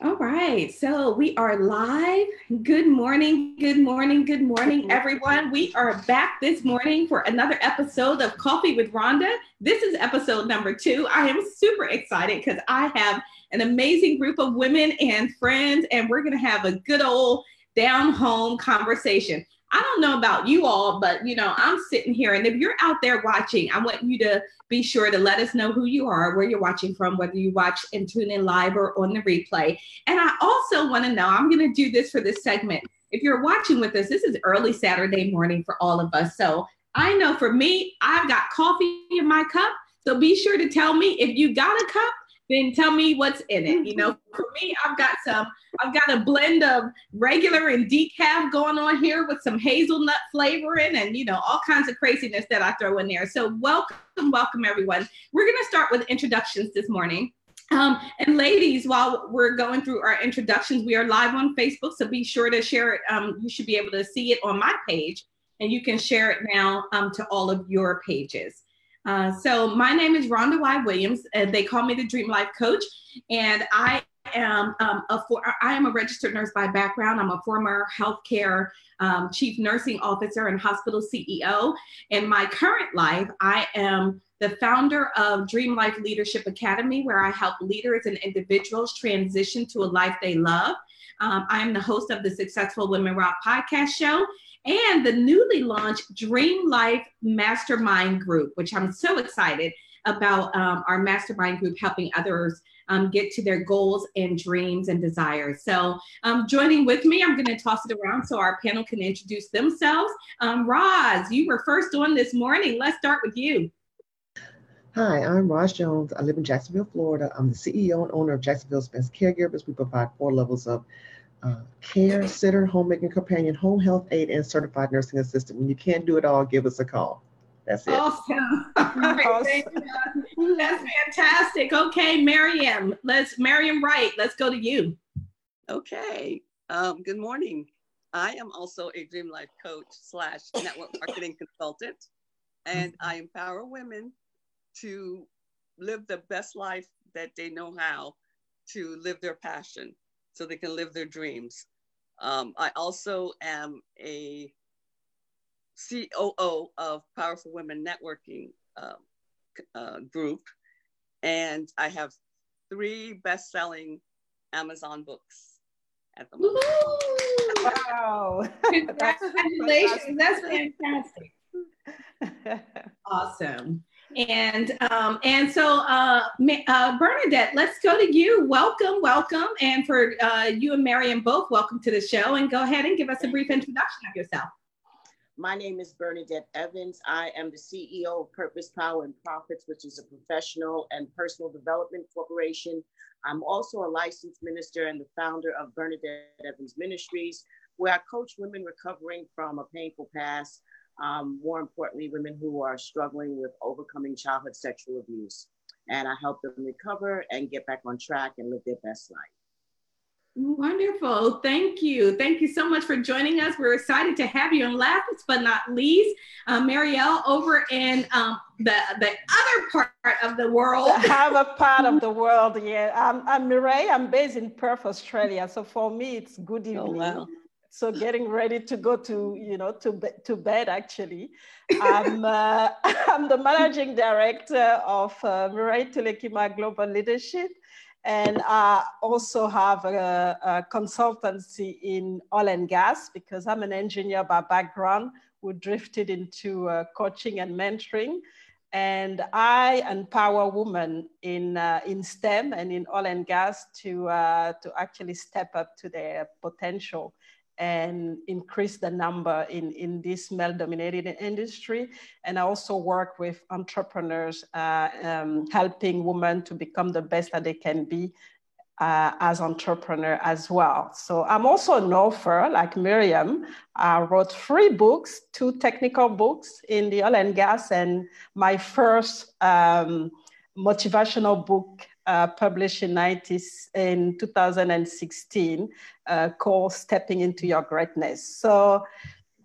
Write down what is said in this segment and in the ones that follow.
All right, so we are live. Good morning, good morning, good morning, everyone. We are back this morning for another episode of Coffee with Rhonda. This is episode number two. I am super excited because I have an amazing group of women and friends, and we're going to have a good old down home conversation. I don't know about you all, but you know, I'm sitting here, and if you're out there watching, I want you to be sure to let us know who you are, where you're watching from, whether you watch and tune in live or on the replay. And I also want to know, I'm going to do this for this segment. If you're watching with us, this is early Saturday morning for all of us. So I know for me, I've got coffee in my cup. So be sure to tell me if you got a cup then tell me what's in it. You know, for me, I've got some, I've got a blend of regular and decaf going on here with some hazelnut flavoring and, you know, all kinds of craziness that I throw in there. So, welcome, welcome, everyone. We're going to start with introductions this morning. Um, and ladies, while we're going through our introductions, we are live on Facebook, so be sure to share it. Um, you should be able to see it on my page, and you can share it now um, to all of your pages. Uh, so my name is Rhonda Y. Williams, and they call me the Dream Life Coach. And I am um, a for, I am a registered nurse by background. I'm a former healthcare um, chief nursing officer and hospital CEO. In my current life, I am the founder of Dream Life Leadership Academy, where I help leaders and individuals transition to a life they love. Um, I am the host of the Successful Women Rock podcast show, and the newly launched Dream Life Mastermind Group, which I'm so excited about um, our mastermind group helping others um, get to their goals and dreams and desires. So, um, joining with me, I'm going to toss it around so our panel can introduce themselves. Um, Roz, you were first on this morning. Let's start with you. Hi, I'm Roz Jones. I live in Jacksonville, Florida. I'm the CEO and owner of Jacksonville Spence Caregivers. We provide four levels of uh, care, sitter, homemaking companion, home health aide, and certified nursing assistant. When you can't do it all, give us a call. That's it. Awesome. That's fantastic. Okay, Miriam, let's Miriam Wright, let's go to you. Okay. Um, good morning. I am also a Dream Life coach slash network marketing consultant, and I empower women to live the best life that they know how to live their passion so they can live their dreams. Um, I also am a COO of Powerful Women Networking uh, uh, Group, and I have three best-selling Amazon books at the moment. Wow! Congratulations! That's fantastic. awesome. And um, and so uh, uh, Bernadette, let's go to you. Welcome, welcome, and for uh, you and Marion both, welcome to the show. And go ahead and give us a brief introduction of yourself. My name is Bernadette Evans. I am the CEO of Purpose, Power, and Profits, which is a professional and personal development corporation. I'm also a licensed minister and the founder of Bernadette Evans Ministries, where I coach women recovering from a painful past um, more importantly, women who are struggling with overcoming childhood sexual abuse. And I help them recover and get back on track and live their best life. Wonderful. Thank you. Thank you so much for joining us. We're excited to have you. And last but not least, uh, Marielle over in um, the, the other part of the world. The other part of the world, yeah. I'm, I'm Mireille. I'm based in Perth, Australia. So for me, it's good oh, evening. Oh, wow so getting ready to go to you know to to bed actually. I'm uh, i'm the managing director of uh, mirai global leadership. And i also have a, a, consultancy in oil and gas because i'm an engineer by background who drifted into uh, coaching and mentoring. And I empower women in uh, in STEM and in oil and gas to uh, to actually step up to their potential and increase the number in, in this male-dominated industry. And I also work with entrepreneurs, uh, um, helping women to become the best that they can be uh, as entrepreneur as well. So I'm also an author, like Miriam. I wrote three books, two technical books in the oil and gas, and my first um, motivational book uh, published in, 90s, in 2016 uh, called Stepping into Your Greatness. So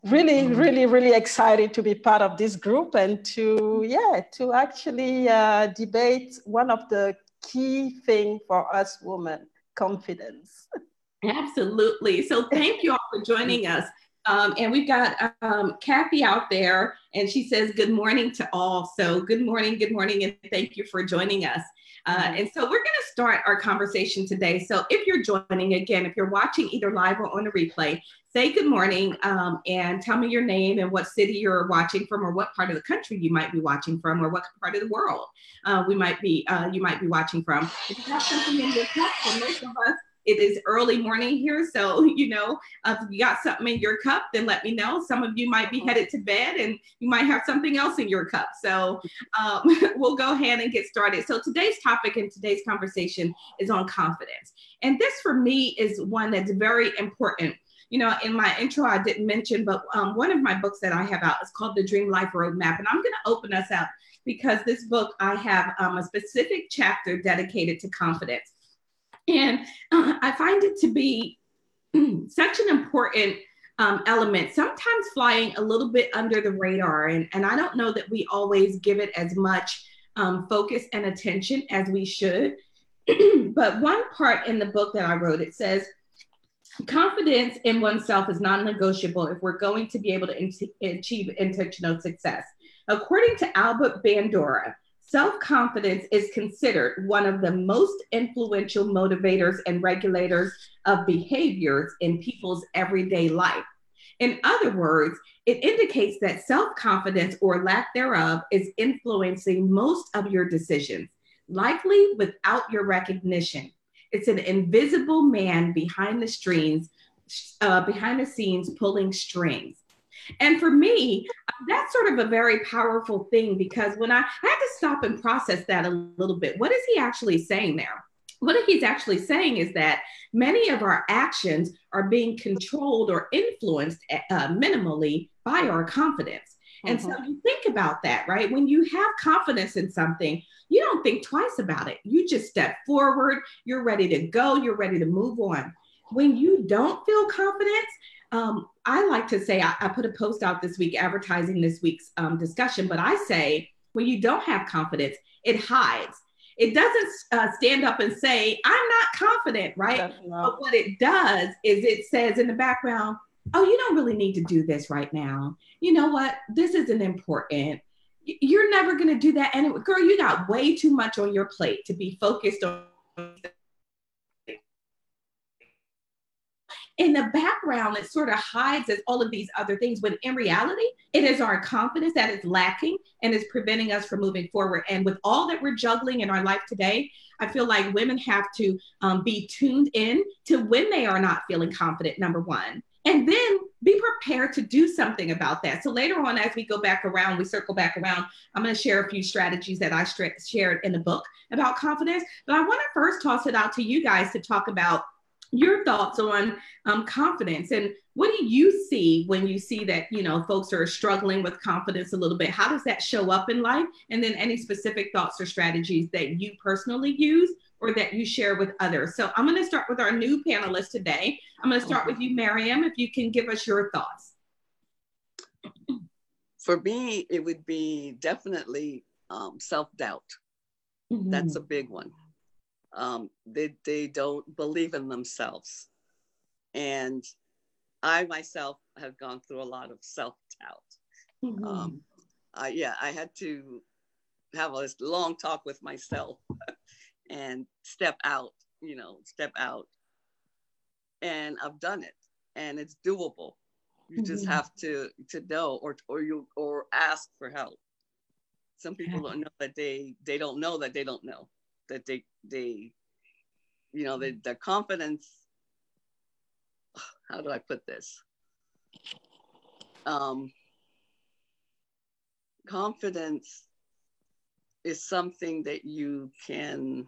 really, mm. really, really excited to be part of this group and to, yeah, to actually uh, debate one of the key thing for us women, confidence. Absolutely. So thank you all for joining us. Um, and we've got um, Kathy out there, and she says, Good morning to all. So, good morning, good morning, and thank you for joining us. Uh, and so, we're going to start our conversation today. So, if you're joining again, if you're watching either live or on a replay, say good morning um, and tell me your name and what city you're watching from, or what part of the country you might be watching from, or what part of the world uh, we might be uh, you might be watching from. If you have something in your cup, for most of us, it is early morning here. So, you know, if you got something in your cup, then let me know. Some of you might be headed to bed and you might have something else in your cup. So, um, we'll go ahead and get started. So, today's topic and today's conversation is on confidence. And this for me is one that's very important. You know, in my intro, I didn't mention, but um, one of my books that I have out is called The Dream Life Roadmap. And I'm going to open us up because this book, I have um, a specific chapter dedicated to confidence. And uh, I find it to be such an important um, element, sometimes flying a little bit under the radar. And, and I don't know that we always give it as much um, focus and attention as we should. but one part in the book that I wrote, it says, confidence in oneself is non-negotiable if we're going to be able to in- achieve intentional success. According to Albert Bandura, Self confidence is considered one of the most influential motivators and regulators of behaviors in people's everyday life. In other words, it indicates that self confidence or lack thereof is influencing most of your decisions, likely without your recognition. It's an invisible man behind the strings, uh, behind the scenes, pulling strings. And for me, that's sort of a very powerful thing because when I, I had to stop and process that a little bit. What is he actually saying there? What he's actually saying is that many of our actions are being controlled or influenced uh, minimally by our confidence. And mm-hmm. so you think about that, right? When you have confidence in something, you don't think twice about it. You just step forward, you're ready to go, you're ready to move on. When you don't feel confidence, um, I like to say, I, I, put a post out this week advertising this week's um, discussion, but I say, when you don't have confidence, it hides. It doesn't uh, stand up and say, I'm not confident, right? But what it does is it says in the background, oh, you don't really need to do this right now. You know what? This isn't important. You're never going to do that. And girl, you got way too much on your plate to be focused on in the background, it sort of hides as all of these other things. When in reality, it is our confidence that is lacking and is preventing us from moving forward. And with all that we're juggling in our life today, I feel like women have to um, be tuned in to when they are not feeling confident, number one. And then be prepared to do something about that. So later on, as we go back around, we circle back around, I'm going to share a few strategies that I shared in the book about confidence. But I want to first toss it out to you guys to talk about your thoughts on um, confidence and what do you see when you see that you know folks are struggling with confidence a little bit? How does that show up in life? And then any specific thoughts or strategies that you personally use or that you share with others? So i'm going to start with our new panelist today. I'm going to start with you Mariam. if you can give us your thoughts. For me it would be definitely um, self-doubt. Mm-hmm. that's a big one um, they, they don't believe in themselves. And I myself have gone through a lot of self doubt. Mm-hmm. Um, I, yeah, I had to have a long talk with myself and step out, you know, step out. And I've done it and it's doable. You mm-hmm. just have to to know or or you or ask for help. Some people don't know that they they don't know that they don't know that they they you know the, the confidence how do i put this? Um confidence is something that you can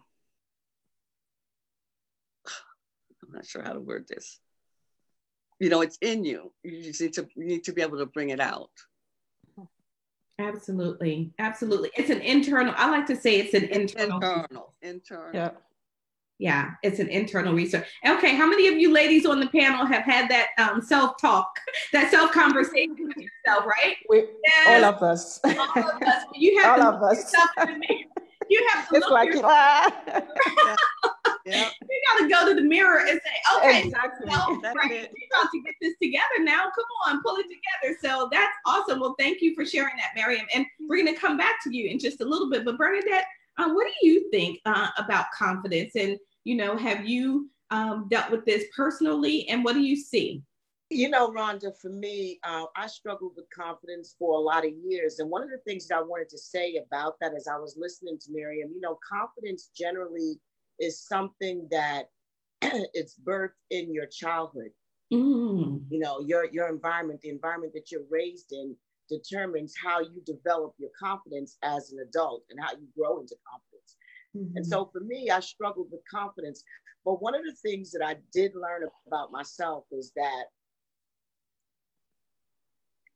i'm not sure how to word this. You know it's in you. You just need to you need to be able to bring it out Absolutely. Absolutely. It's an internal, I like to say it's an internal. Internal. Internal. Yeah. Yeah, it's an internal research. Okay, how many of you ladies on the panel have had that um, self talk, that self conversation with yourself, right? We, yes. All of us. All of us. You have all of us. You have to it's like yeah. Yep. you got to go to the mirror and say, okay, exactly. so, right, we're about to get this together now. Come on, pull it together. So that's awesome. Well, thank you for sharing that, Miriam. And we're going to come back to you in just a little bit. But Bernadette, um, what do you think uh, about confidence? And, you know, have you um, dealt with this personally? And what do you see? You know, Rhonda, for me, uh, I struggled with confidence for a lot of years. And one of the things that I wanted to say about that as I was listening to Miriam, you know, confidence generally is something that it's birthed in your childhood. Mm. You know, your, your environment, the environment that you're raised in determines how you develop your confidence as an adult and how you grow into confidence. Mm-hmm. And so for me, I struggled with confidence. But one of the things that I did learn about myself is that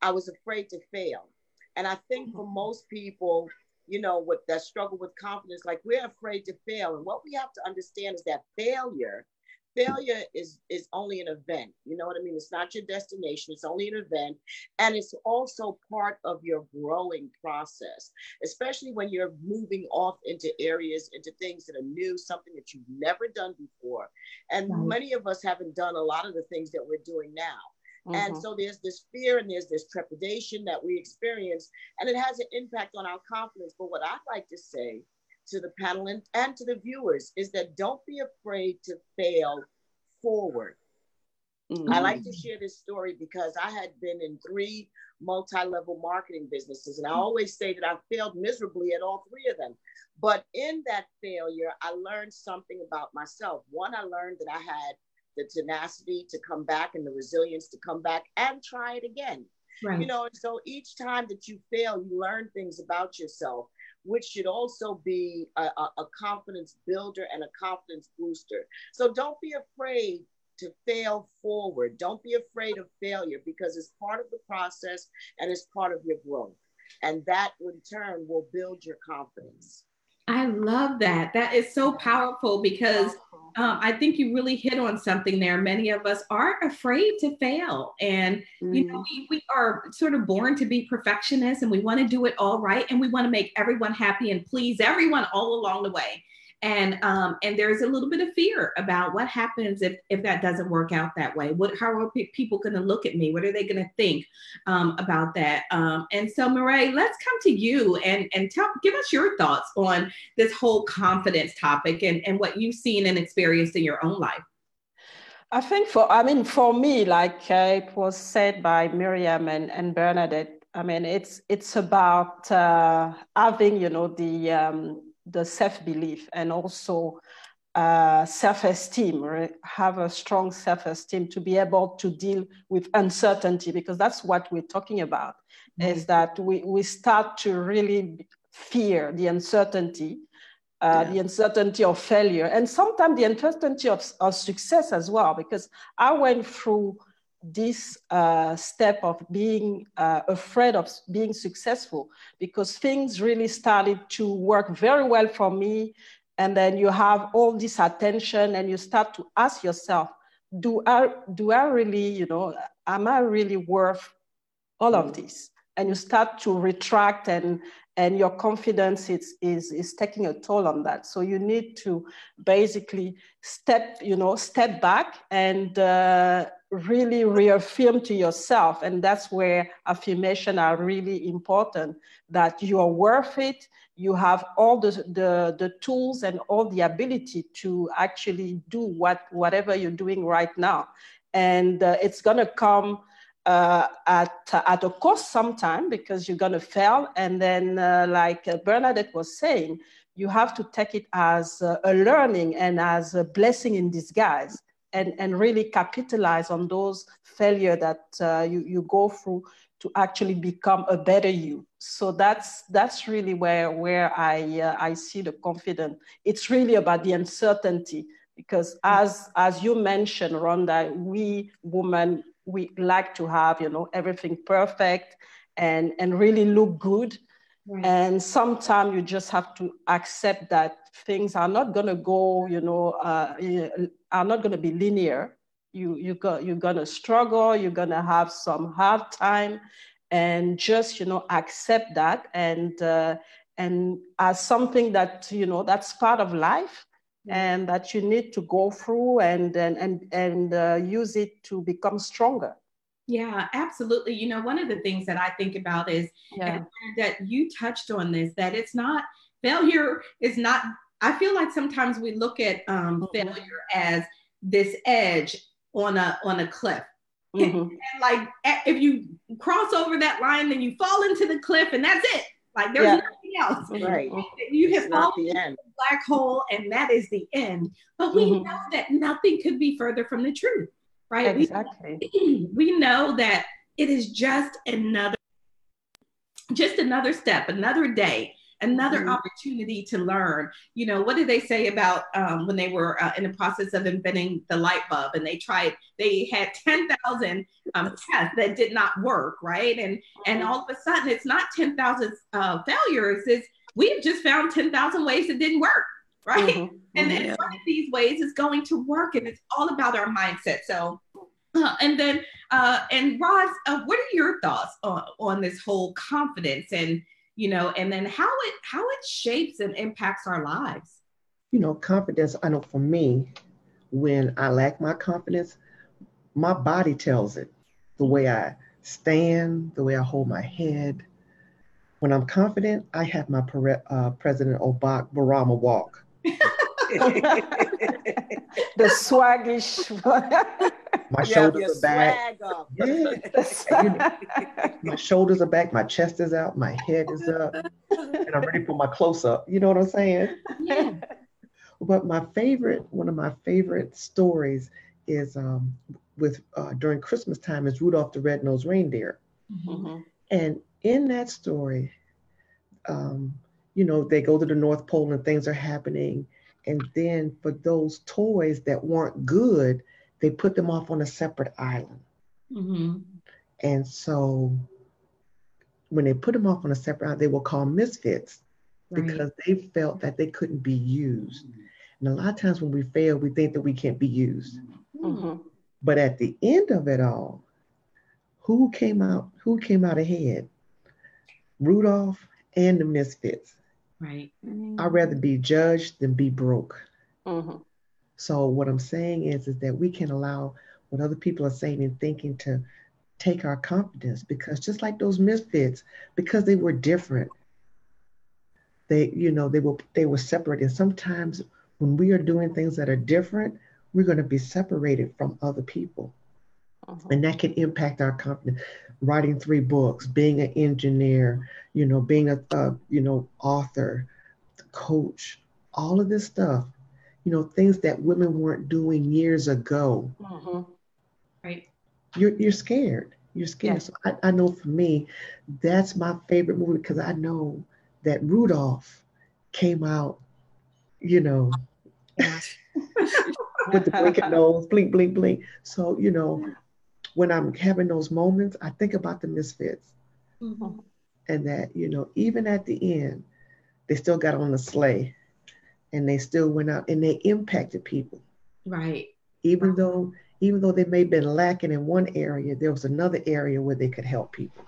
I was afraid to fail. And I think for mm-hmm. most people, you know, with that struggle with confidence, like we're afraid to fail. And what we have to understand is that failure, failure is is only an event. You know what I mean? It's not your destination, it's only an event. And it's also part of your growing process, especially when you're moving off into areas, into things that are new, something that you've never done before. And right. many of us haven't done a lot of the things that we're doing now. Mm-hmm. And so there's this fear and there's this trepidation that we experience, and it has an impact on our confidence. But what I'd like to say to the panel and, and to the viewers is that don't be afraid to fail forward. Mm-hmm. I like to share this story because I had been in three multi level marketing businesses, and I always say that I failed miserably at all three of them. But in that failure, I learned something about myself. One, I learned that I had the tenacity to come back and the resilience to come back and try it again. Right. You know, and so each time that you fail, you learn things about yourself, which should also be a, a, a confidence builder and a confidence booster. So don't be afraid to fail forward. Don't be afraid of failure because it's part of the process and it's part of your growth. And that in turn will build your confidence. I love that. That is so powerful because um, I think you really hit on something there. Many of us are afraid to fail. And, mm. you know, mm. we, we are sort of born to be perfectionists and we want to do it all right. And we want to make everyone happy and please everyone all along the way and um, and there's a little bit of fear about what happens if if that doesn't work out that way. What how are people going to look at me? What are they going to think um, about that? Um, and so, Marae, let's come to you and and tell give us your thoughts on this whole confidence topic and and what you've seen and experienced in your own life. I think for I mean for me, like uh, it was said by Miriam and, and Bernadette. I mean, it's it's about uh, having you know the um, the self-belief and also uh, self-esteem, right? have a strong self-esteem to be able to deal with uncertainty because that's what we're talking about mm-hmm. is that we, we start to really fear the uncertainty uh, yeah. the uncertainty of failure and sometimes the uncertainty of, of success as well because i went through this uh, step of being uh, afraid of being successful because things really started to work very well for me. And then you have all this attention and you start to ask yourself, do I, do I really, you know, am I really worth all of this? And you start to retract and, and your confidence is, is, is taking a toll on that. So you need to basically step, you know, step back and uh, really reaffirm to yourself. And that's where affirmation are really important, that you are worth it. You have all the, the, the tools and all the ability to actually do what, whatever you're doing right now. And uh, it's gonna come uh, at, at a cost sometime because you're gonna fail. And then uh, like Bernadette was saying, you have to take it as a learning and as a blessing in disguise and, and really capitalize on those failure that uh, you, you go through to actually become a better you. So that's that's really where where I uh, I see the confidence. It's really about the uncertainty because as as you mentioned, Rhonda, we women we like to have you know everything perfect and and really look good. Right. And sometimes you just have to accept that things are not going to go, you know, uh, are not going to be linear. You, you go, you're going to struggle, you're going to have some hard time, and just, you know, accept that and, uh, and as something that, you know, that's part of life. and that you need to go through and and and, and uh, use it to become stronger yeah absolutely you know one of the things that i think about is yeah. that you touched on this that it's not failure is not i feel like sometimes we look at um, mm-hmm. failure as this edge on a on a cliff mm-hmm. and like if you cross over that line then you fall into the cliff and that's it like there's yeah. nothing else. Right. You have fallen into the black hole and that is the end. But we mm-hmm. know that nothing could be further from the truth. Right. Exactly. We, we know that it is just another just another step, another day another mm-hmm. opportunity to learn. You know, what did they say about um, when they were uh, in the process of inventing the light bulb and they tried, they had 10,000 um, tests that did not work, right? And, and mm-hmm. all of a sudden, it's not 10,000 uh, failures, it's we've just found 10,000 ways it didn't work, right? Mm-hmm. And then yeah. one of these ways is going to work, and it's all about our mindset. So, and then, uh, and Roz, uh, what are your thoughts on, on this whole confidence and you know, and then how it how it shapes and impacts our lives. You know, confidence, I know for me, when I lack my confidence, my body tells it. The way I stand, the way I hold my head. When I'm confident, I have my uh, President Obama walk. the swaggish my shoulders are back. Yeah. my shoulders are back, my chest is out, my head is up, and I'm ready for my close up. You know what I'm saying? Yeah. But my favorite, one of my favorite stories is um, with uh, during Christmas time is Rudolph the Red-Nosed Reindeer. Mm-hmm. And in that story, um, you know, they go to the North Pole and things are happening. And then for those toys that weren't good, they put them off on a separate island. Mm-hmm. And so when they put them off on a separate island, they were called misfits right. because they felt that they couldn't be used. And a lot of times when we fail, we think that we can't be used. Mm-hmm. But at the end of it all, who came out? Who came out ahead? Rudolph and the misfits. Right. I'd rather be judged than be broke. Mm-hmm. So what I'm saying is, is that we can allow what other people are saying and thinking to take our confidence because just like those misfits, because they were different, they, you know, they were they were separate. And sometimes when we are doing things that are different, we're going to be separated from other people. Uh-huh. And that can impact our confidence. Writing three books, being an engineer, you know, being a, a you know, author, coach, all of this stuff you know, things that women weren't doing years ago. Mm-hmm. Right. You're, you're scared. You're scared. Yeah. So I, I know for me, that's my favorite movie because I know that Rudolph came out, you know, with the blinking nose, blink, blink, blink. So, you know, when I'm having those moments, I think about the misfits. Mm-hmm. And that, you know, even at the end, they still got on the sleigh and they still went out and they impacted people. Right. Even though even though they may have been lacking in one area, there was another area where they could help people.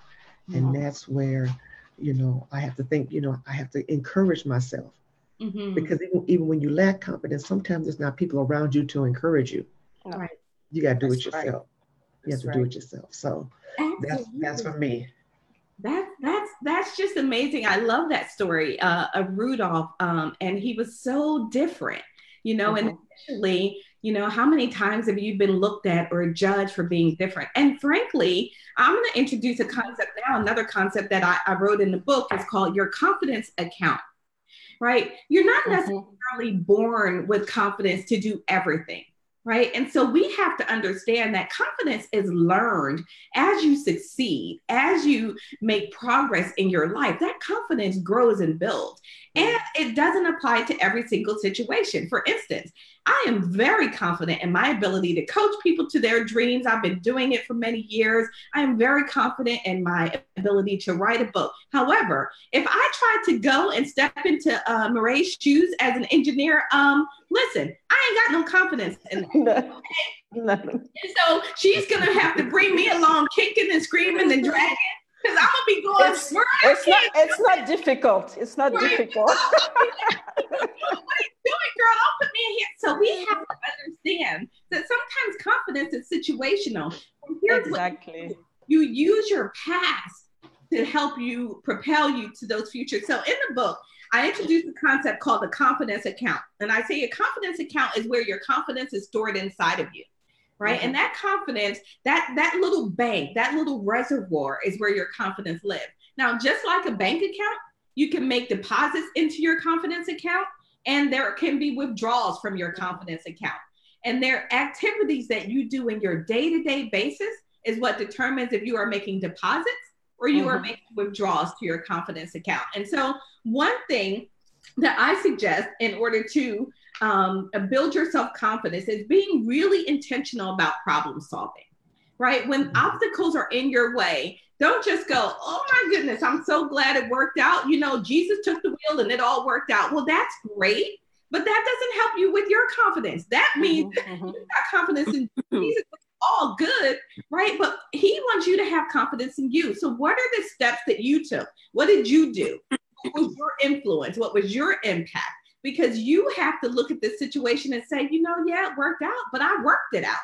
And that's where, you know, I have to think, you know, I have to encourage myself. Mm-hmm. Because even, even when you lack confidence, sometimes there's not people around you to encourage you. Right. You got to do that's it yourself. Right. You have to right. do it yourself. So that's that's for me. That that's that's just amazing. I love that story uh, of Rudolph, um, and he was so different, you know. Mm-hmm. And initially, you know, how many times have you been looked at or judged for being different? And frankly, I'm going to introduce a concept now. Another concept that I, I, wrote in the book is called your confidence account. Right? You're not mm-hmm. necessarily born with confidence to do everything right? And so we have to understand that confidence is learned as you succeed, as you make progress in your life. That confidence grows and builds. And it doesn't apply to every single situation. For instance, I am very confident in my ability to coach people to their dreams. I've been doing it for many years. I am very confident in my ability to write a book. However, if I tried to go and step into uh, Marie's shoes as an engineer, um, listen, I ain't got no confidence in that. No. no. So she's gonna have to bring me along, kicking and screaming and dragging Because I'm gonna be going. It's, it's not. It's not difficult. It's not right. difficult. what are you doing, girl? Don't put me in here. So we have to understand that sometimes confidence is situational. exactly. You use your past to help you propel you to those futures. So in the book, I introduced a concept called the confidence account. And I say a confidence account is where your confidence is stored inside of you right? Mm-hmm. And that confidence, that that little bank, that little reservoir is where your confidence lives. Now, just like a bank account, you can make deposits into your confidence account, and there can be withdrawals from your confidence account. And their activities that you do in your day-to-day basis is what determines if you are making deposits or you mm-hmm. are making withdrawals to your confidence account. And so, one thing that I suggest in order to um, build your self confidence is being really intentional about problem solving, right? When mm-hmm. obstacles are in your way, don't just go, oh my goodness, I'm so glad it worked out. You know, Jesus took the wheel and it all worked out. Well, that's great, but that doesn't help you with your confidence. That means mm-hmm. you got confidence in Jesus. All good, right? But he wants you to have confidence in you. So, what are the steps that you took? What did you do? What was your influence? What was your impact? because you have to look at the situation and say, you know, yeah, it worked out, but I worked it out,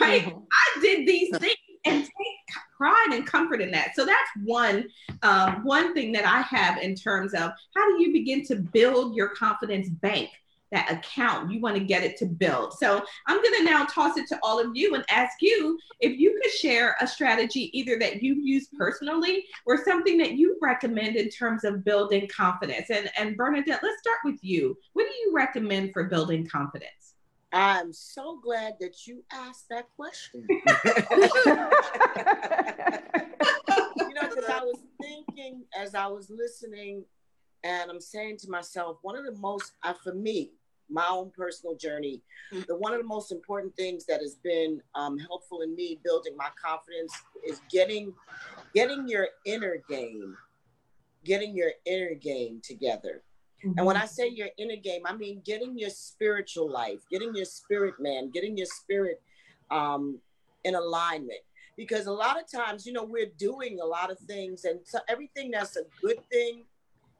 right? Mm-hmm. I did these things and take pride and comfort in that. So that's one um, one thing that I have in terms of how do you begin to build your confidence bank that account. You want to get it to build. So I'm going to now toss it to all of you and ask you if you could share a strategy either that you've used personally or something that you recommend in terms of building confidence. And, and Bernadette, let's start with you. What do you recommend for building confidence? I'm so glad that you asked that question. you know, because I was thinking as I was listening, and I'm saying to myself, one of the most, uh, for me, my own personal journey. Mm-hmm. The one of the most important things that has been um, helpful in me building my confidence is getting getting your inner game, getting your inner game together. Mm-hmm. And when mm-hmm. I say your inner game, I mean getting your spiritual life, getting your spirit man, getting your spirit um, in alignment. Because a lot of times, you know, we're doing a lot of things, and so everything that's a good thing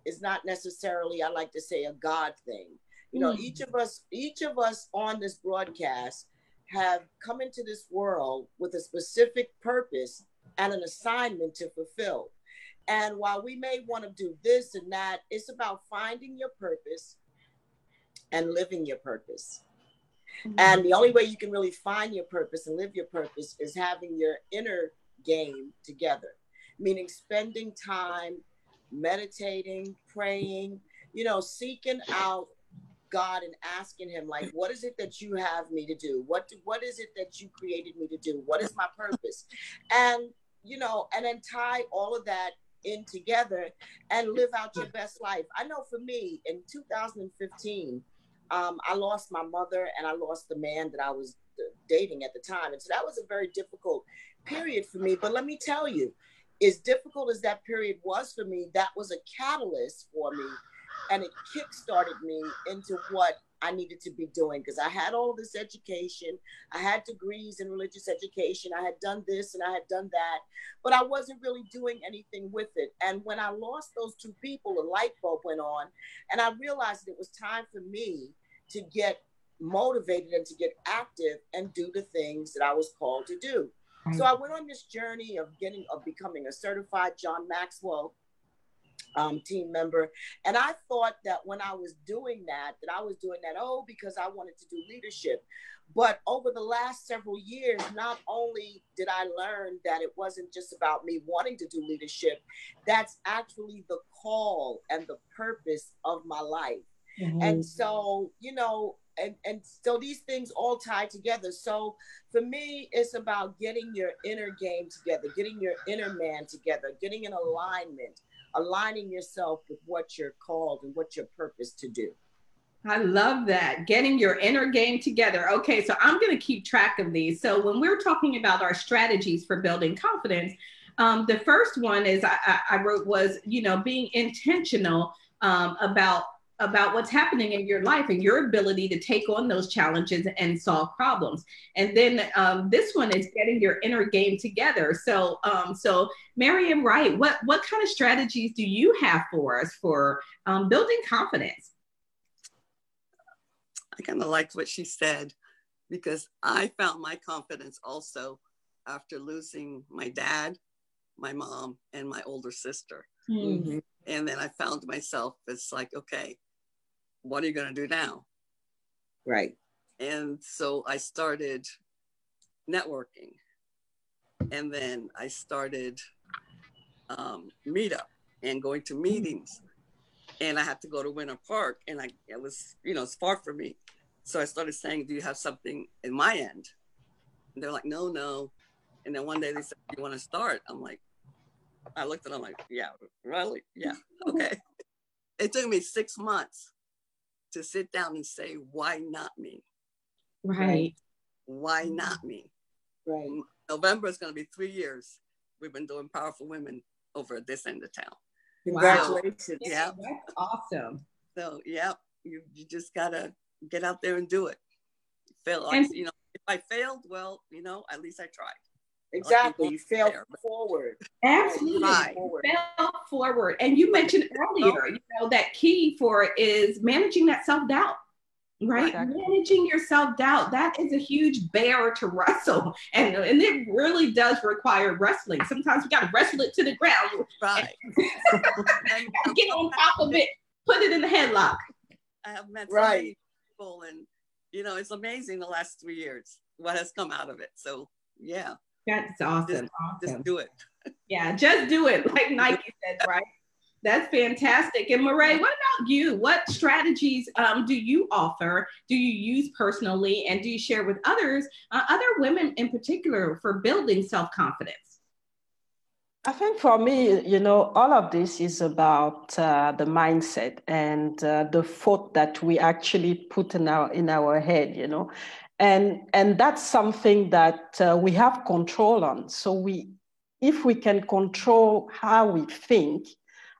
is not necessarily, I like to say, a God thing. You know, mm. each of us, each of us on this broadcast have come into this world with a specific purpose and an assignment to fulfill. And while we may want to do this and that, it's about finding your purpose and living your purpose. Mm-hmm. And the only way you can really find your purpose and live your purpose is having your inner game together, meaning spending time meditating, praying, you know, seeking out God and asking him like what is it that you have me to do? What do, what is it that you created me to do? What is my purpose? And you know and then tie all of that in together and live out your best life. I know for me in 2015 um, I lost my mother and I lost the man that I was dating at the time. And so that was a very difficult period for me. But let me tell you as difficult as that period was for me that was a catalyst for me and it kickstarted me into what I needed to be doing because I had all this education. I had degrees in religious education. I had done this and I had done that, but I wasn't really doing anything with it. And when I lost those two people, a light bulb went on, and I realized it was time for me to get motivated and to get active and do the things that I was called to do. So mm. I went on this journey of getting of becoming a certified John Maxwell um, team member. And I thought that when I was doing that, that I was doing that, oh, because I wanted to do leadership. But over the last several years, not only did I learn that it wasn't just about me wanting to do leadership, that's actually the call and the purpose of my life. Mm-hmm. And so, you know, and, and so these things all tie together. So for me, it's about getting your inner game together, getting your inner man together, getting in alignment, aligning yourself with what you're called and what your purpose to do. I love that. Getting your inner game together. Okay, so I'm going to keep track of these. So when we're talking about our strategies for building confidence, um, the first one is I, I, wrote was you know being intentional um, about about what's happening in your life and your ability to take on those challenges and solve problems. And then um, this one is getting your inner game together. So, um, so Mariam Wright, what what kind of strategies do you have for us for um, building confidence? I kind of liked what she said because I found my confidence also after losing my dad, my mom, and my older sister. Mm-hmm. And then I found myself, it's like, okay, what are you going to do now? Right. And so I started networking. And then I started um, meetup and going to meetings. And I had to go to Winter Park, and I it was, you know, it's far from me. So I started saying, Do you have something in my end? And they're like, No, no. And then one day they said, You want to start? I'm like, I looked at them like, Yeah, really? Yeah, okay. it took me six months to sit down and say, Why not me? Right. Why not me? Right. November is going to be three years. We've been doing Powerful Women over at this end of town. Congratulations. Wow. Yeah. That's awesome. So, yeah, you, you just got to get out there and do it. Fail, like, you know, if I failed, well, you know, at least I tried. Exactly. You failed there, forward. Absolutely. Right. Forward. Fail forward. And you mentioned earlier, you know, that key for it is managing that self-doubt. Right. Exactly. Managing your self-doubt. That is a huge bear to wrestle. And, and it really does require wrestling. Sometimes we gotta wrestle it to the ground. Right. get on top of it, put it in the headlock. I have met right people and you know it's amazing the last three years what has come out of it so yeah that's awesome. just, awesome. just do it. Yeah just do it like nike said right? That's fantastic. And Marae, what about you? What strategies um, do you offer do you use personally and do you share with others uh, other women in particular for building self-confidence? I think for me, you know, all of this is about uh, the mindset and uh, the thought that we actually put in our in our head, you know, and and that's something that uh, we have control on. So we, if we can control how we think,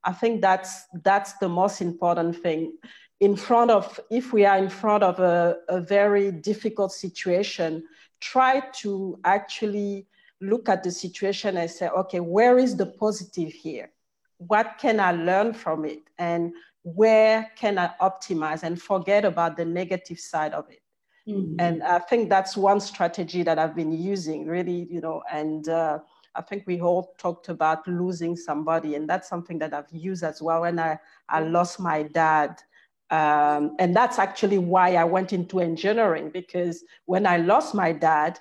I think that's that's the most important thing. In front of, if we are in front of a, a very difficult situation, try to actually look at the situation and say, okay, where is the positive here? What can I learn from it? And where can I optimize and forget about the negative side of it? Mm-hmm. And I think that's one strategy that I've been using really, you know, and uh, I think we all talked about losing somebody, and that's something that I've used as well when I, I lost my dad. Um, and that's actually why I went into engineering because when I lost my dad,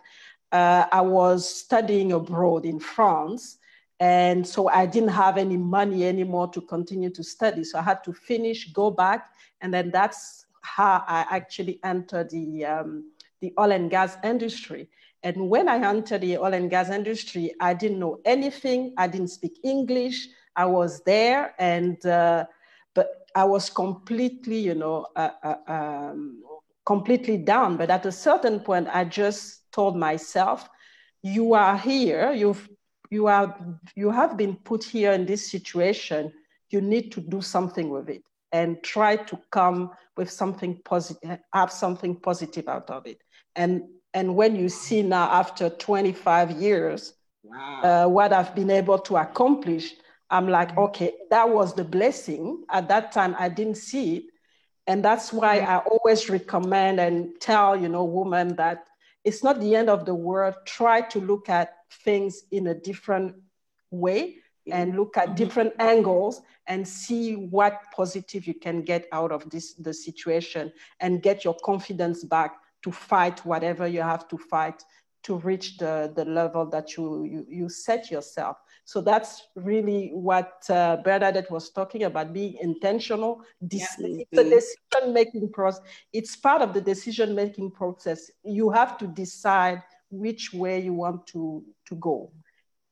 uh, I was studying abroad in France. And so I didn't have any money anymore to continue to study. So I had to finish, go back. And then that's how I actually entered the, um, the oil and gas industry. And when I entered the oil and gas industry, I didn't know anything. I didn't speak English. I was there and, uh, but I was completely, you know, uh, uh um, completely down. But at a certain point, I just told myself, you are here, you've, you, are, you have been put here in this situation, you need to do something with it and try to come with something positive, have something positive out of it. And, and when you see now after 25 years, wow. uh, what I've been able to accomplish, I'm like, okay, that was the blessing. At that time, I didn't see it. And that's why I always recommend and tell, you know, women that it's not the end of the world. Try to look at things in a different way and look at mm-hmm. different angles and see what positive you can get out of this the situation and get your confidence back to fight whatever you have to fight to reach the, the level that you, you, you set yourself. So that's really what uh, Bernadette was talking about, being intentional. This, yeah. The decision-making process, it's part of the decision-making process. You have to decide which way you want to, to go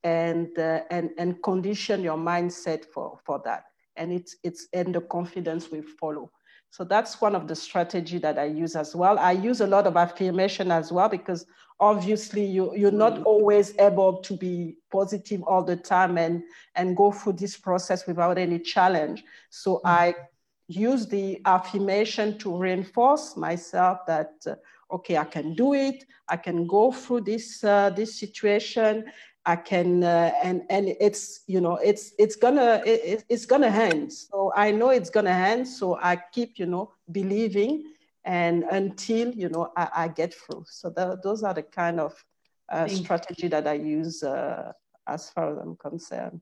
and, uh, and, and condition your mindset for, for that. And it's, it's and the confidence will follow. So that's one of the strategy that I use as well. I use a lot of affirmation as well because obviously you, you're not mm. always able to be positive all the time and, and go through this process without any challenge. So mm. I use the affirmation to reinforce myself that uh, okay i can do it i can go through this uh, this situation i can uh, and and it's you know it's it's gonna it, it's gonna end so i know it's gonna end so i keep you know believing and until you know i, I get through so the, those are the kind of uh, strategy that i use uh, as far as i'm concerned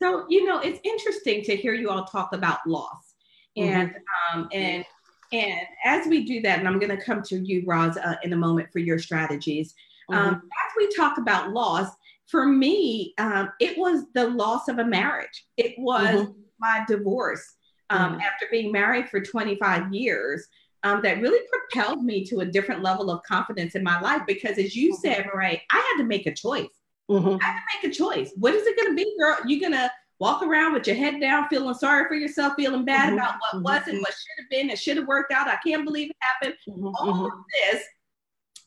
so you know it's interesting to hear you all talk about loss and mm-hmm. um, and and as we do that, and I'm going to come to you, Roz, uh, in a moment for your strategies. Um, mm-hmm. Um, as we talk about loss, for me, um, it was the loss of a marriage. It was mm-hmm. my divorce um, mm-hmm. after being married for 25 years. Um, that really propelled me to a different level of confidence in my life because, as you mm-hmm. said, Marae, I had to make a choice. Mm-hmm. I had to make a choice. What is it going to be, girl? You're going to walk around with your head down, feeling sorry for yourself, feeling bad mm-hmm, about what mm-hmm, wasn't, what should have been, it should have worked out. I can't believe it happened. All of this.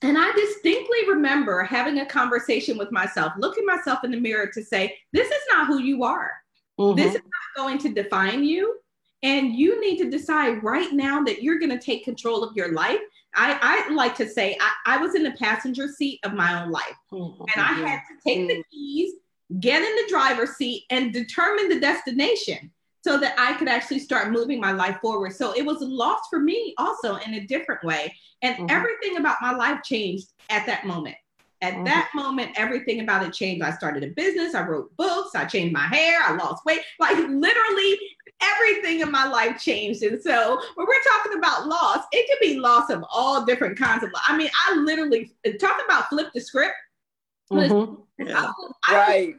And I distinctly remember having a conversation with myself, looking myself in the mirror to say, This is not who you are. Mm-hmm. This is not going to define you. And you need to decide right now that you're going to take control of your life. I, I like to say I, I was in the passenger seat of my own life. Mm-hmm, and I had to take the keys get in the driver's seat and determine the destination so that I could actually start moving my life forward. So it was a loss for me also in a different way. And mm-hmm. everything about my life changed at that moment. At mm-hmm. that moment, everything about it changed. I started a business, I wrote books, I changed my hair, I lost weight. Like literally everything in my life changed. And so when we're talking about loss, it could be loss of all different kinds of I mean, I literally talk about flip the script. Mm-hmm. Yeah. I, right.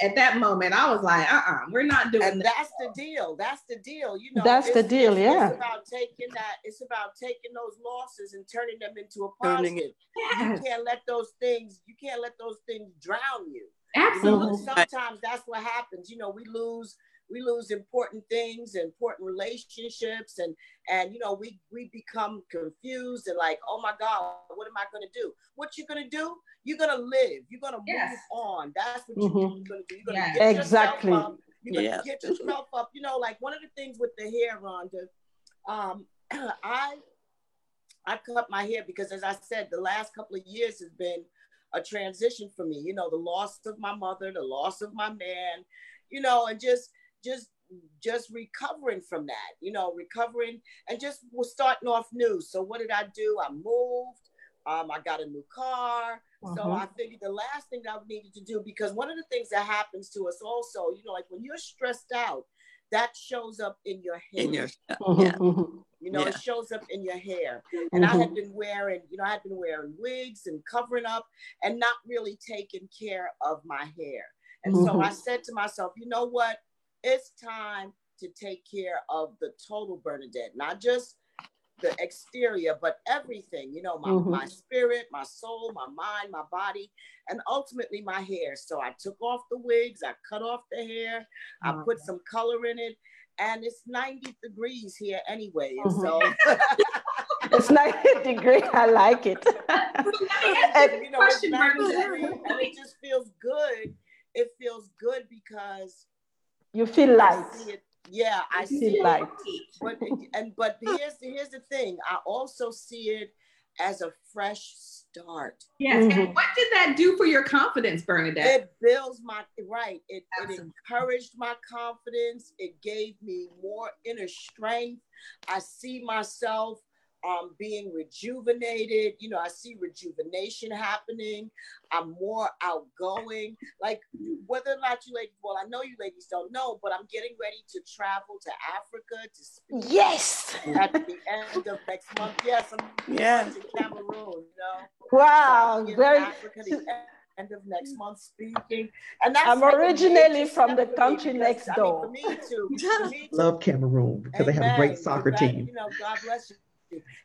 At that moment, I was like, uh uh-uh, uh, we are not doing and that's the deal. That's the deal. You know, that's the deal. It's, yeah. It's about taking that, it's about taking those losses and turning them into a positive. You can't let those things, you can't let those things drown you. Absolutely. You know, sometimes that's what happens. You know, we lose we lose important things important relationships and and you know we we become confused and like oh my god what am i going to do what you going to do you're going to live you're going to yes. move on that's what mm-hmm. you're going to do you're going to yeah. exactly up. you're going to yeah. get yourself up you know like one of the things with the hair Rhonda um I I cut my hair because as I said the last couple of years has been a transition for me you know the loss of my mother the loss of my man you know and just just just recovering from that, you know, recovering and just was starting off new. So what did I do? I moved. Um, I got a new car. Uh-huh. So I figured the last thing that I needed to do, because one of the things that happens to us also, you know, like when you're stressed out, that shows up in your hair. In your, uh-huh. yeah. You know, yeah. it shows up in your hair. And I had been wearing, you know, I had been wearing wigs and covering up and not really taking care of my hair. And so I said to myself, you know what? It's time to take care of the total Bernadette, not just the exterior, but everything, you know, my, mm-hmm. my spirit, my soul, my mind, my body, and ultimately my hair. So I took off the wigs, I cut off the hair, I put some color in it, and it's 90 degrees here anyway. Mm-hmm. So it's 90 degrees. I like it. and, you know, it's 90 degrees, and it just feels good. It feels good because you feel light. Yeah, I see it. light. But and but here's here's the thing. I also see it as a fresh start. Yes. Mm-hmm. And what did that do for your confidence, Bernadette? It builds my right. It, it encouraged my confidence. It gave me more inner strength. I see myself um, being rejuvenated. You know, I see rejuvenation happening. I'm more outgoing. Like whether or not you ladies, well, I know you ladies don't know, but I'm getting ready to travel to Africa to speak. Yes. At the end of next month. Yes, I'm yeah. to Cameroon. You know. Wow. So Very. End of next month speaking. And that's I'm originally from the country next door. I mean, me too. Me too. Love Cameroon because Amen. they have a great soccer team. You know, God bless you.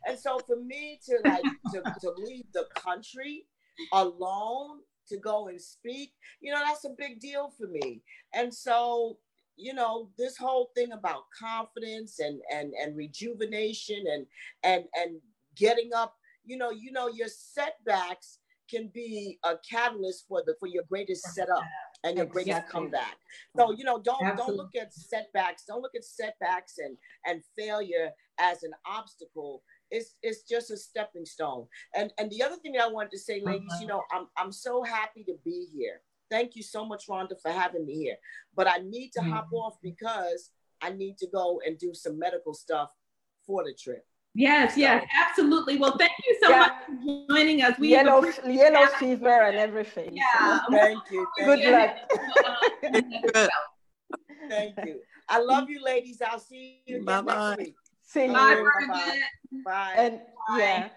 And so for me to like to, to leave the country alone to go and speak, you know, that's a big deal for me. And so, you know, this whole thing about confidence and and and rejuvenation and and and getting up, you know, you know, your setbacks can be a catalyst for the for your greatest setup. and you're bringing a comeback. So you know, don't Absolutely. don't look at setbacks. Don't look at setbacks and and failure as an obstacle. It's it's just a stepping stone. And and the other thing that I wanted to say, ladies, uh-huh. you know, I'm I'm so happy to be here. Thank you so much, Rhonda, for having me here. But I need to mm-hmm. hop off because I need to go and do some medical stuff for the trip. Yes, yes, absolutely. Well, thank you so yeah. much for joining us. We yellow, yellow fever and everything. Yeah. So. Thank you. Thank Good you. luck. thank you. I love you, ladies. I'll see you bye bye. next week. See you. Bye. Bye. Bye. And bye. yeah.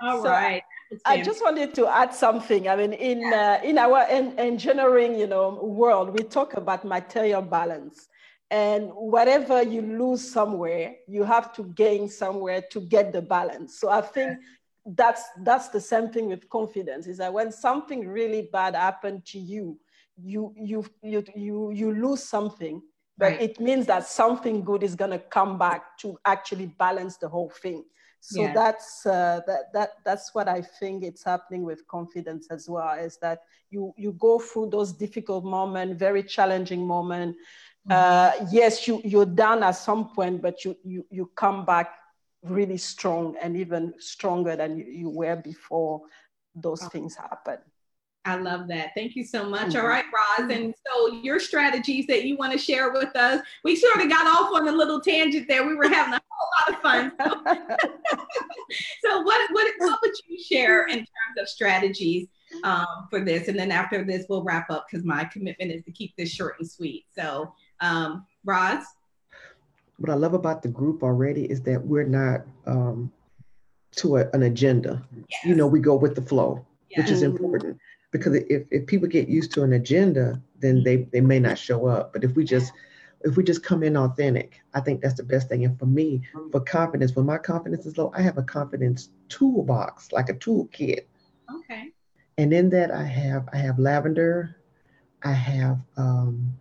All so, right. I just wanted to add something. I mean, in uh, in our en- engineering, you know, world, we talk about material balance, and whatever you lose somewhere, you have to gain somewhere to get the balance. So I think that's that's the same thing with confidence. Is that when something really bad happened to you, you you you you you lose something, but right. it means that something good is gonna come back to actually balance the whole thing. So yeah. that's uh, that that that's what I think it's happening with confidence as well. Is that you you go through those difficult moments, very challenging moment. Mm-hmm. Uh, yes, you you're down at some point, but you you you come back really strong and even stronger than you, you were before those oh. things happen. I love that. Thank you so much. Mm-hmm. All right, Roz. And so your strategies that you want to share with us. We sort of got off on a little tangent there. We were having a whole lot of fun. So, what, what, what would you share in terms of strategies um, for this? And then after this, we'll wrap up because my commitment is to keep this short and sweet. So, um, Roz? What I love about the group already is that we're not um, to a, an agenda. Yes. You know, we go with the flow, yes. which is important because if, if people get used to an agenda then they, they may not show up. But if we just if we just come in authentic i think that's the best thing. And for me for confidence when my confidence is low i have a confidence toolbox like a toolkit. Okay. And in that i have i have lavender. I have um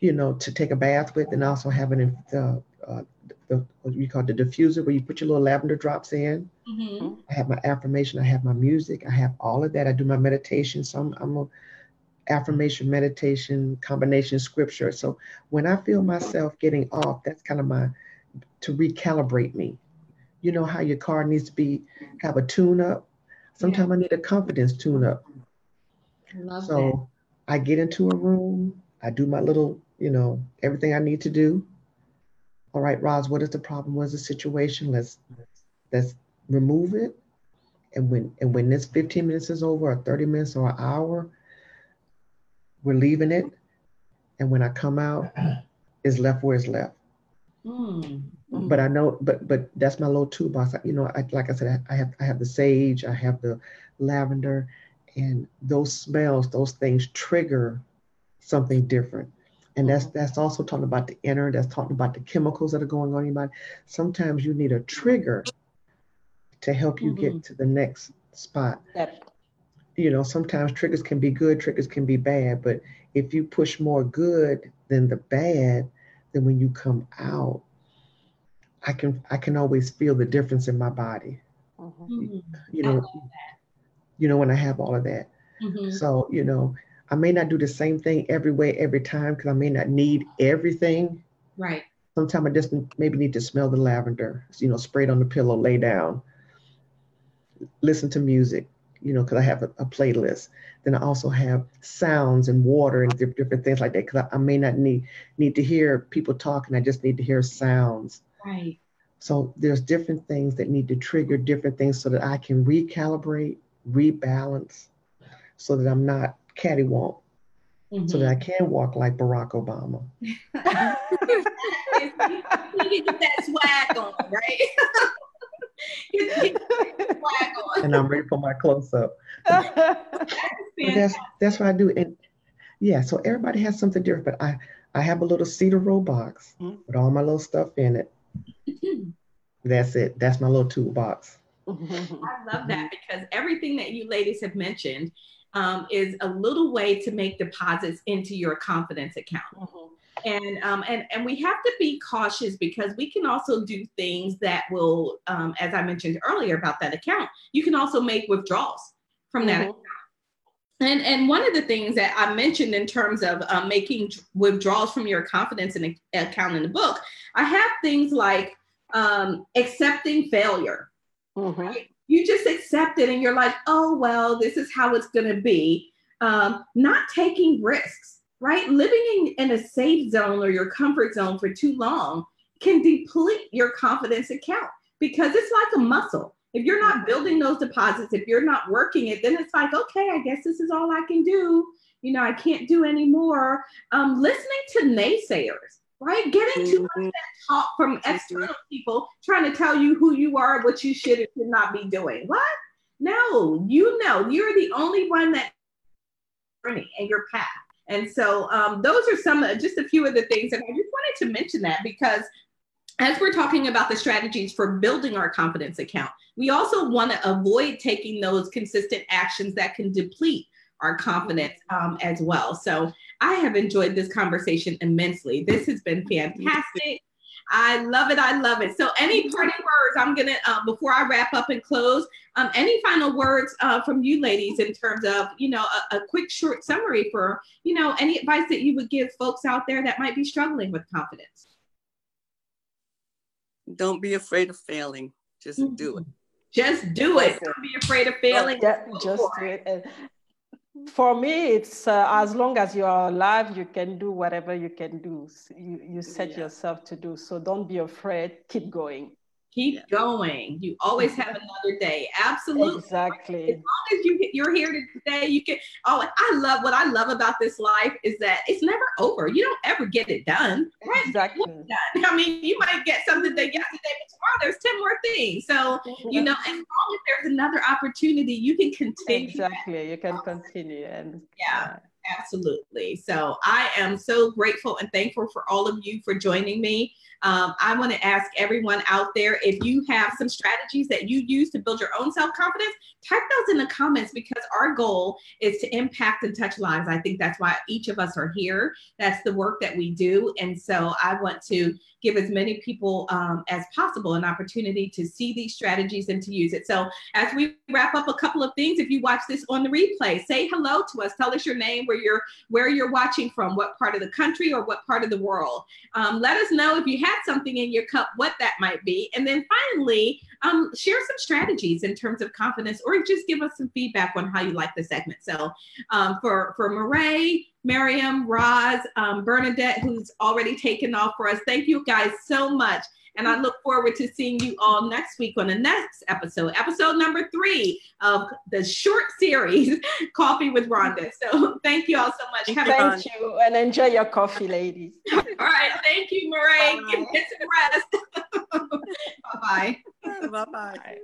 you know to take a bath with and also have an uh, uh, the what you call the diffuser where you put your little lavender drops in. Mm-hmm. I have my affirmation. I have my music. I have all of that. I do my meditation. So I'm, I'm a affirmation, meditation, combination scripture. So when I feel myself getting off, that's kind of my to recalibrate me. You know how your car needs to be have a tune up. Sometimes yeah. I need a confidence tune up. Love so that. I get into a room. I do my little, you know, everything I need to do all right, Roz, what is the problem? What's the situation? Let's let's remove it. And when and when this 15 minutes is over, or 30 minutes or an hour, we're leaving it. And when I come out, it's left where it's left. Mm. But I know, but but that's my little toolbox. You know, I, like I said, I have I have the sage, I have the lavender, and those smells, those things trigger something different. And that's mm-hmm. that's also talking about the inner, that's talking about the chemicals that are going on in your body. Sometimes you need a trigger to help you mm-hmm. get to the next spot. Yep. You know, sometimes triggers can be good, triggers can be bad, but if you push more good than the bad, then when you come out, I can I can always feel the difference in my body. Mm-hmm. You know, you know when I have all of that. Mm-hmm. So you know, I may not do the same thing every way, every time, because I may not need everything. Right. Sometimes I just maybe need to smell the lavender, you know, spray it on the pillow, lay down, listen to music, you know, because I have a, a, playlist. Then I also have sounds and water and different things like that, because I, I, may not need need to hear people talking. I just need to hear sounds. Right. So there's different things that need to trigger different things so that I can recalibrate, rebalance, so that I'm not cattywalk mm-hmm. so that I mm-hmm. can walk like Barack Obama. you get that swag on, right? and I'm ready for my close up. that's that's what I do. And yeah, so everybody has something different, but I I have a little cedar roll box mm-hmm. with all my little stuff in it. That's it. That's my little toolbox. I love that because everything that you ladies have mentioned um, is a little way to make deposits into your confidence account. Mm-hmm. And, um, and and we have to be cautious because we can also do things that will, um, as I mentioned earlier about that account, you can also make withdrawals from mm-hmm. that account. and and one of the things that I mentioned in terms of um, making withdrawals from your confidence in account in the book, I have things like um, accepting failure. Mm-hmm. Right? You just accept it, and you're like, oh well, this is how it's going to be. Um, not taking risks, right? Living in, in a safe zone or your comfort zone for too long can deplete your confidence account because it's like a muscle if you're not building those deposits, if you're not working it, then it's like, okay, I guess this is all I can do. You know, I can't do anymore. Um, listening to naysayers, right? Getting too mm-hmm. much talk from mm-hmm. external people trying to tell you who you are, what you should and should not be doing. What? No, you know, you're the only one that journey and your path. And so um, those are some, just a few of the things. And I just wanted to mention that because as we're talking about the strategies for building our confidence account, we also want to avoid taking those consistent actions that can deplete our confidence um, as well. So I have enjoyed this conversation immensely. This has been fantastic. I love it. I love it. So, any parting words? I'm gonna uh, before I wrap up and close. Um, any final words uh, from you, ladies, in terms of you know a, a, quick, short summary for you know any advice that you would give folks out there that might be struggling with confidence? Don't be afraid of failing. Just mm-hmm. do it. Just do it. Don't be afraid of failing. Yeah, just do it. And for me, it's uh, as long as you are alive, you can do whatever you can do. You, you set yeah. yourself to do. So don't be afraid. Keep going keep yeah. going. You always have another day. Absolutely. Exactly. As long as you you're here today, you can. Oh, I love what I love about this life is that it's never over. You don't ever get it done. Right? Exactly. Done. I mean, you might get something done yesterday, but tomorrow there's ten more things. So you know, as long as there's another opportunity, you can continue. Exactly. You can continue and yeah. Absolutely. So I am so grateful and thankful for all of you for joining me. Um, I want to ask everyone out there if you have some strategies that you use to build your own self confidence, type those in the comments because our goal is to impact and touch lives. I think that's why each of us are here. That's the work that we do. And so I want to give as many people um, as possible an opportunity to see these strategies and to use it. So as we wrap up a couple of things, if you watch this on the replay, say hello to us. Tell us your name, where you're where you're watching from, what part of the country or what part of the world. Um, let us know if you had something in your cup, what that might be. And then finally, um, share some strategies in terms of confidence or just give us some feedback on how you like the segment. So um, for, for Marae, Miriam, Roz, um, Bernadette, who's already taken off for us, thank you guys so much. And I look forward to seeing you all next week on the next episode, episode number three of the short series, Coffee with Rhonda. So thank you all so much. Have thank you and enjoy your coffee, ladies. all right. Thank you, Marae. Get some rest. Bye-bye. Bye-bye.